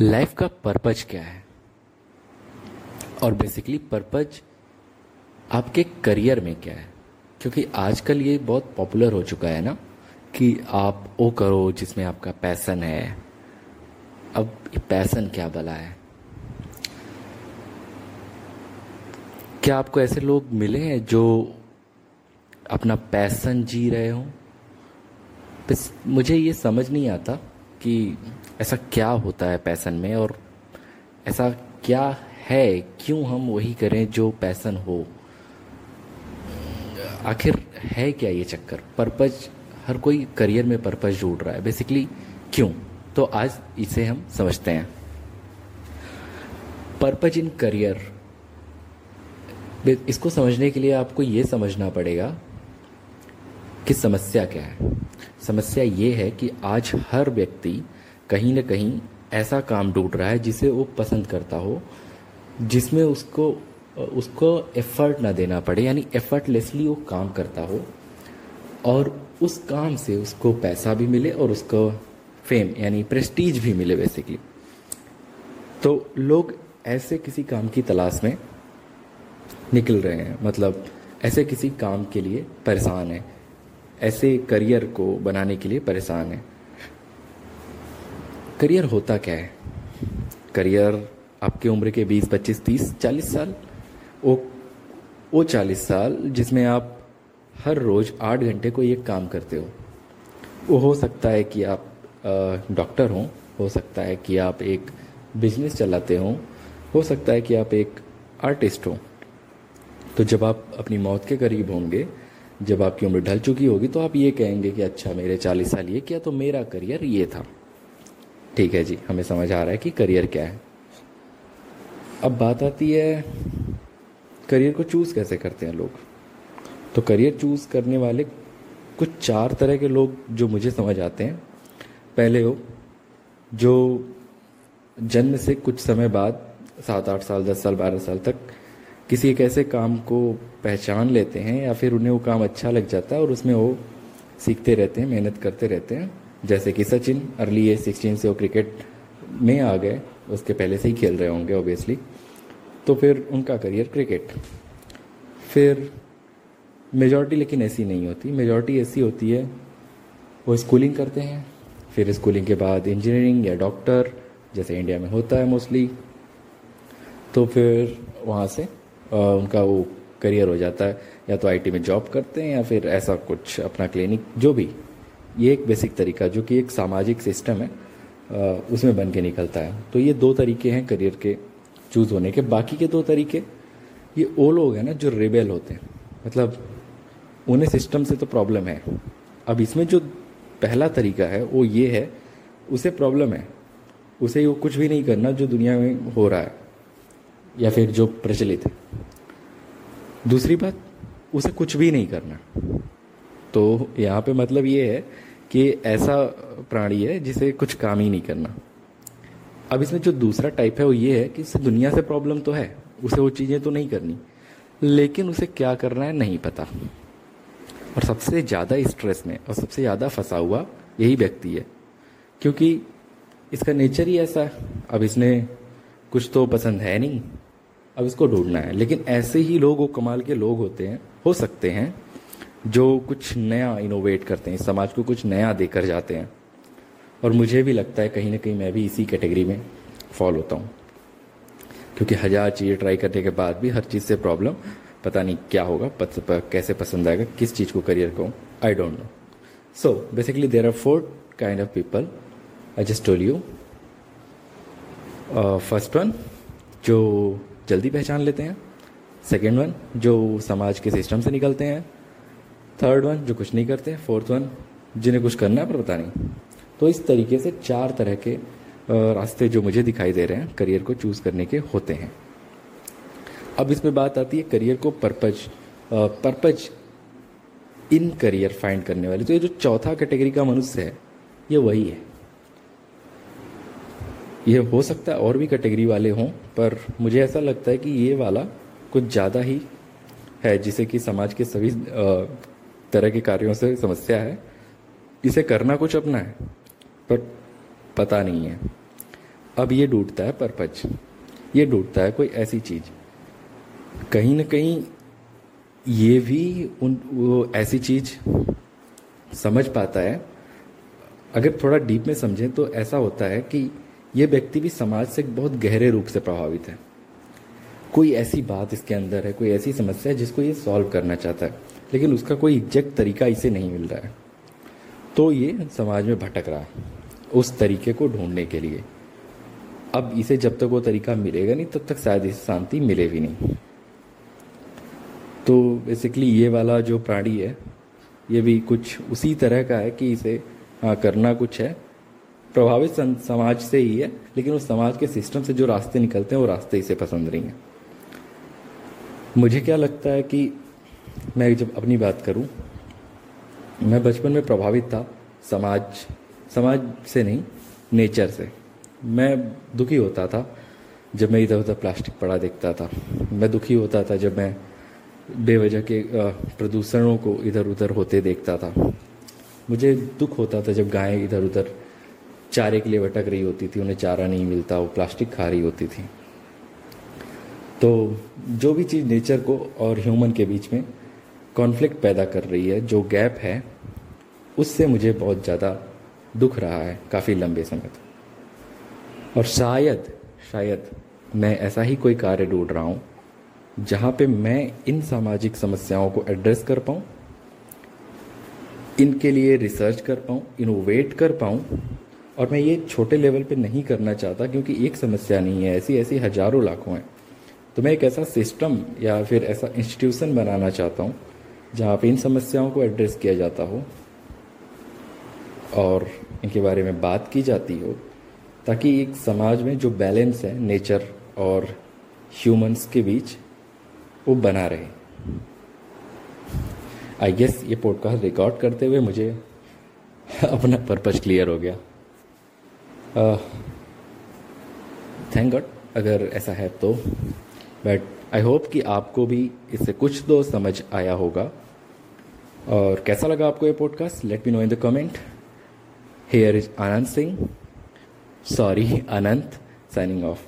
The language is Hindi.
लाइफ का पर्पज क्या है? और बेसिकली पर्पज आपके करियर में क्या है? क्योंकि आजकल ये बहुत पॉपुलर हो चुका है ना, कि आप वो करो जिसमें आपका पैसन है। अब ये पैसन क्या भला है? क्या आपको ऐसे लोग मिले हैं जो अपना पैसन जी रहे हो? मुझे ये समझ नहीं आता कि ऐसा क्या होता है पैसन में और ऐसा क्या है, क्यों हम वही करें जो पैसन हो? आखिर है क्या ये चक्कर? पर्पज, हर कोई करियर में पर्पज ढूंढ रहा है। बेसिकली क्यों? तो आज इसे हम समझते हैं। Purpose in career. इसको समझने के लिए आपको ये समझना पड़ेगा कि समस्या क्या है? समस्या ये है कि आज हर व्यक्ति कहीं ना कहीं ऐसा काम ढूंढ रहा है जिसे वो पसंद करता हो, जिसमें उसको उसको एफर्ट ना देना पड़े, यानी एफर्टलेसली वो काम करता हो और उस काम से उसको पैसा भी मिले और उसको फेम यानी प्रेस्टीज भी मिले बेसिकली तो लोग ऐसे किसी काम की तलाश में निकल रहे हैं मतलब ऐसे किसी काम के लिए परेशान है। ऐसे करियर को बनाने के लिए परेशान है। करियर होता क्या है? करियर आपकी उम्र के 20, 25, 30, 40 साल। वो वो 40 साल जिसमें आप हर रोज़ आठ घंटे को एक काम करते हो। वो हो सकता है कि आप डॉक्टर हों हो सकता है कि आप एक बिज़नेस चलाते हों हो सकता है कि आप एक आर्टिस्ट हों। तो जब आप अपनी मौत के करीब होंगे जब आपकी उम्र ढल चुकी होगी तो आप ये कहेंगे कि अच्छा मेरे चालीस साल ये किया तो मेरा करियर ये था। ठीक है जी, हमें समझ आ रहा है कि करियर क्या है। अब बात आती है, करियर को चूज़ कैसे करते हैं लोग? तो करियर चूज़ करने वाले कुछ चार तरह के लोग जो मुझे समझ आते हैं। पहले हो, जो जन्म से कुछ समय बाद, सात, आठ साल, दस साल, बारह साल तक किसी एक ऐसे काम को पहचान लेते हैं या फिर उन्हें वो काम अच्छा लग जाता है और उसमें वो सीखते रहते हैं, मेहनत करते रहते हैं। जैसे कि सचिन अर्ली एज सिक्सटीन से वो क्रिकेट में आ गए, उसके पहले से ही खेल रहे होंगे ऑब्वियसली तो फिर उनका करियर क्रिकेट फिर मेजॉरिटी लेकिन ऐसी नहीं होती। मेजॉरिटी ऐसी होती है, वो स्कूलिंग करते हैं। फिर स्कूलिंग के बाद इंजीनियरिंग या डॉक्टर जैसे इंडिया में होता है मोस्टली तो फिर वहाँ से उनका वो करियर हो जाता है। या तो आईटी में जॉब करते हैं या फिर ऐसा कुछ अपना क्लिनिक जो भी। ये एक बेसिक तरीका, जो कि एक सामाजिक सिस्टम है उसमें बन के निकलता है। तो ये दो तरीके हैं करियर के चूज़ होने के। बाकी के दो तरीके, ये वो लोग हैं ना जो रेबेल होते हैं। मतलब उन्हें सिस्टम से तो प्रॉब्लम है। अब इसमें जो पहला तरीका है, वो ये है, उसे प्रॉब्लम है। उसे वो कुछ भी नहीं करना जो दुनिया में हो रहा है। या फिर जो प्रचलित है। दूसरी बात, उसे कुछ भी नहीं करना। तो यहाँ पे मतलब ये है कि ऐसा प्राणी है जिसे कुछ काम ही नहीं करना। अब इसमें जो दूसरा टाइप है वो ये है कि इसे दुनिया से प्रॉब्लम तो है, उसे वो चीज़ें तो नहीं करनी। लेकिन उसे क्या करना है, नहीं पता। और सबसे ज़्यादा स्ट्रेस में और सबसे ज़्यादा फंसा हुआ यही व्यक्ति है। क्योंकि इसका नेचर ही ऐसा है। अब इसने कुछ तो पसंद है नहीं। अब इसको ढूंढना है। लेकिन ऐसे ही लोग वो कमाल के लोग होते हैं हो सकते हैं जो कुछ नया इनोवेट करते हैं समाज को कुछ नया देकर जाते हैं। और मुझे भी लगता है कहीं ना कहीं मैं भी इसी कैटेगरी में फॉल होता हूँ। क्योंकि हज़ार चीज़ें ट्राई करने के बाद भी हर चीज़ से प्रॉब्लम पता नहीं क्या होगा पत, कैसे पसंद आएगा किस चीज़ को करियर कहूँ I don't know so basically there are four kind of people I just told you first one जो जल्दी पहचान लेते हैं। सेकेंड वन जो समाज के सिस्टम से निकलते हैं। थर्ड वन जो कुछ नहीं करते। फोर्थ वन जिन्हें कुछ करना है पर पता नहीं। तो इस तरीके से चार तरह के रास्ते जो मुझे दिखाई दे रहे हैं करियर को चूज़ करने के होते हैं। अब इसमें बात आती है करियर को purpose purpose in career find करने वाले। तो ये जो चौथा कैटेगरी का मनुष्य है, ये वही है। ये हो सकता है और भी कैटेगरी वाले हों, पर मुझे ऐसा लगता है कि ये वाला कुछ ज़्यादा ही है, जिसे कि समाज के सभी तरह के कार्यों से समस्या है। इसे करना कुछ अपना है, पर पता नहीं है। अब ये ढूंढता है पर्पज ये ढूंढता है कोई ऐसी चीज़। कहीं ना कहीं ये भी उन, वो ऐसी चीज़ समझ पाता है। अगर थोड़ा डीप में समझें तो ऐसा होता है कि ये व्यक्ति भी समाज से बहुत गहरे रूप से प्रभावित है। कोई ऐसी बात इसके अंदर है, कोई ऐसी समस्या है जिसको ये सॉल्व करना चाहता है, लेकिन उसका कोई एग्जैक्ट तरीका इसे नहीं मिल रहा है। तो ये समाज में भटक रहा है, उस तरीके को ढूँढने के लिए। अब इसे जब तक वो तरीका मिलेगा नहीं, तब तक शायद इसे शांति मिले भी नहीं। तो बेसिकली ये वाला जो प्राणी है, ये भी कुछ उसी तरह का है कि इसे हाँ करना कुछ है प्रभावित समाज से ही है, लेकिन उस समाज के सिस्टम से जो रास्ते निकलते हैं, वो रास्ते इसे पसंद नहीं है। मुझे क्या लगता है कि मैं जब अपनी बात करूँ, मैं बचपन में प्रभावित था समाज समाज से नहीं नेचर से। मैं दुखी होता था जब मैं इधर उधर प्लास्टिक पड़ा देखता था। मैं दुखी होता था जब मैं बेवजह के प्रदूषणों को इधर उधर होते देखता था। मुझे दुख होता था जब गायें इधर उधर चारे के लिए भटक रही होती थी, उन्हें चारा नहीं मिलता, वो प्लास्टिक खा रही होती थी। तो जो भी चीज़ नेचर को और ह्यूमन के बीच में कॉन्फ्लिक्ट पैदा कर रही है, जो गैप है, उससे मुझे बहुत ज़्यादा दुख रहा है, काफ़ी लंबे समय तक। और शायद शायद मैं ऐसा ही कोई कार्य ढूंढ रहा हूँ, जहाँ पे मैं इन सामाजिक समस्याओं को एड्रेस कर पाऊँ, इनके लिए रिसर्च कर पाऊँ इनोवेट कर पाऊँ और मैं ये छोटे लेवल पे नहीं करना चाहता क्योंकि एक समस्या नहीं है, ऐसी ऐसी हज़ारों लाखों हैं। तो मैं एक ऐसा सिस्टम या फिर ऐसा इंस्टीट्यूशन बनाना चाहता हूँ, जहाँ पे इन समस्याओं को एड्रेस किया जाता हो और इनके बारे में बात की जाती हो, ताकि एक समाज में जो बैलेंस है नेचर और ह्यूमंस के बीच, वो बना रहे। आई गेस ये पॉडकास्ट रिकॉर्ड करते हुए मुझे अपना पर्पज क्लियर हो गया। थैंक गॉड अगर ऐसा है तो। बट आई होप कि आपको भी इससे कुछ तो समझ आया होगा। और कैसा लगा आपको ये podcast let me know in the comment here is Anand Singh sorry Anant signing off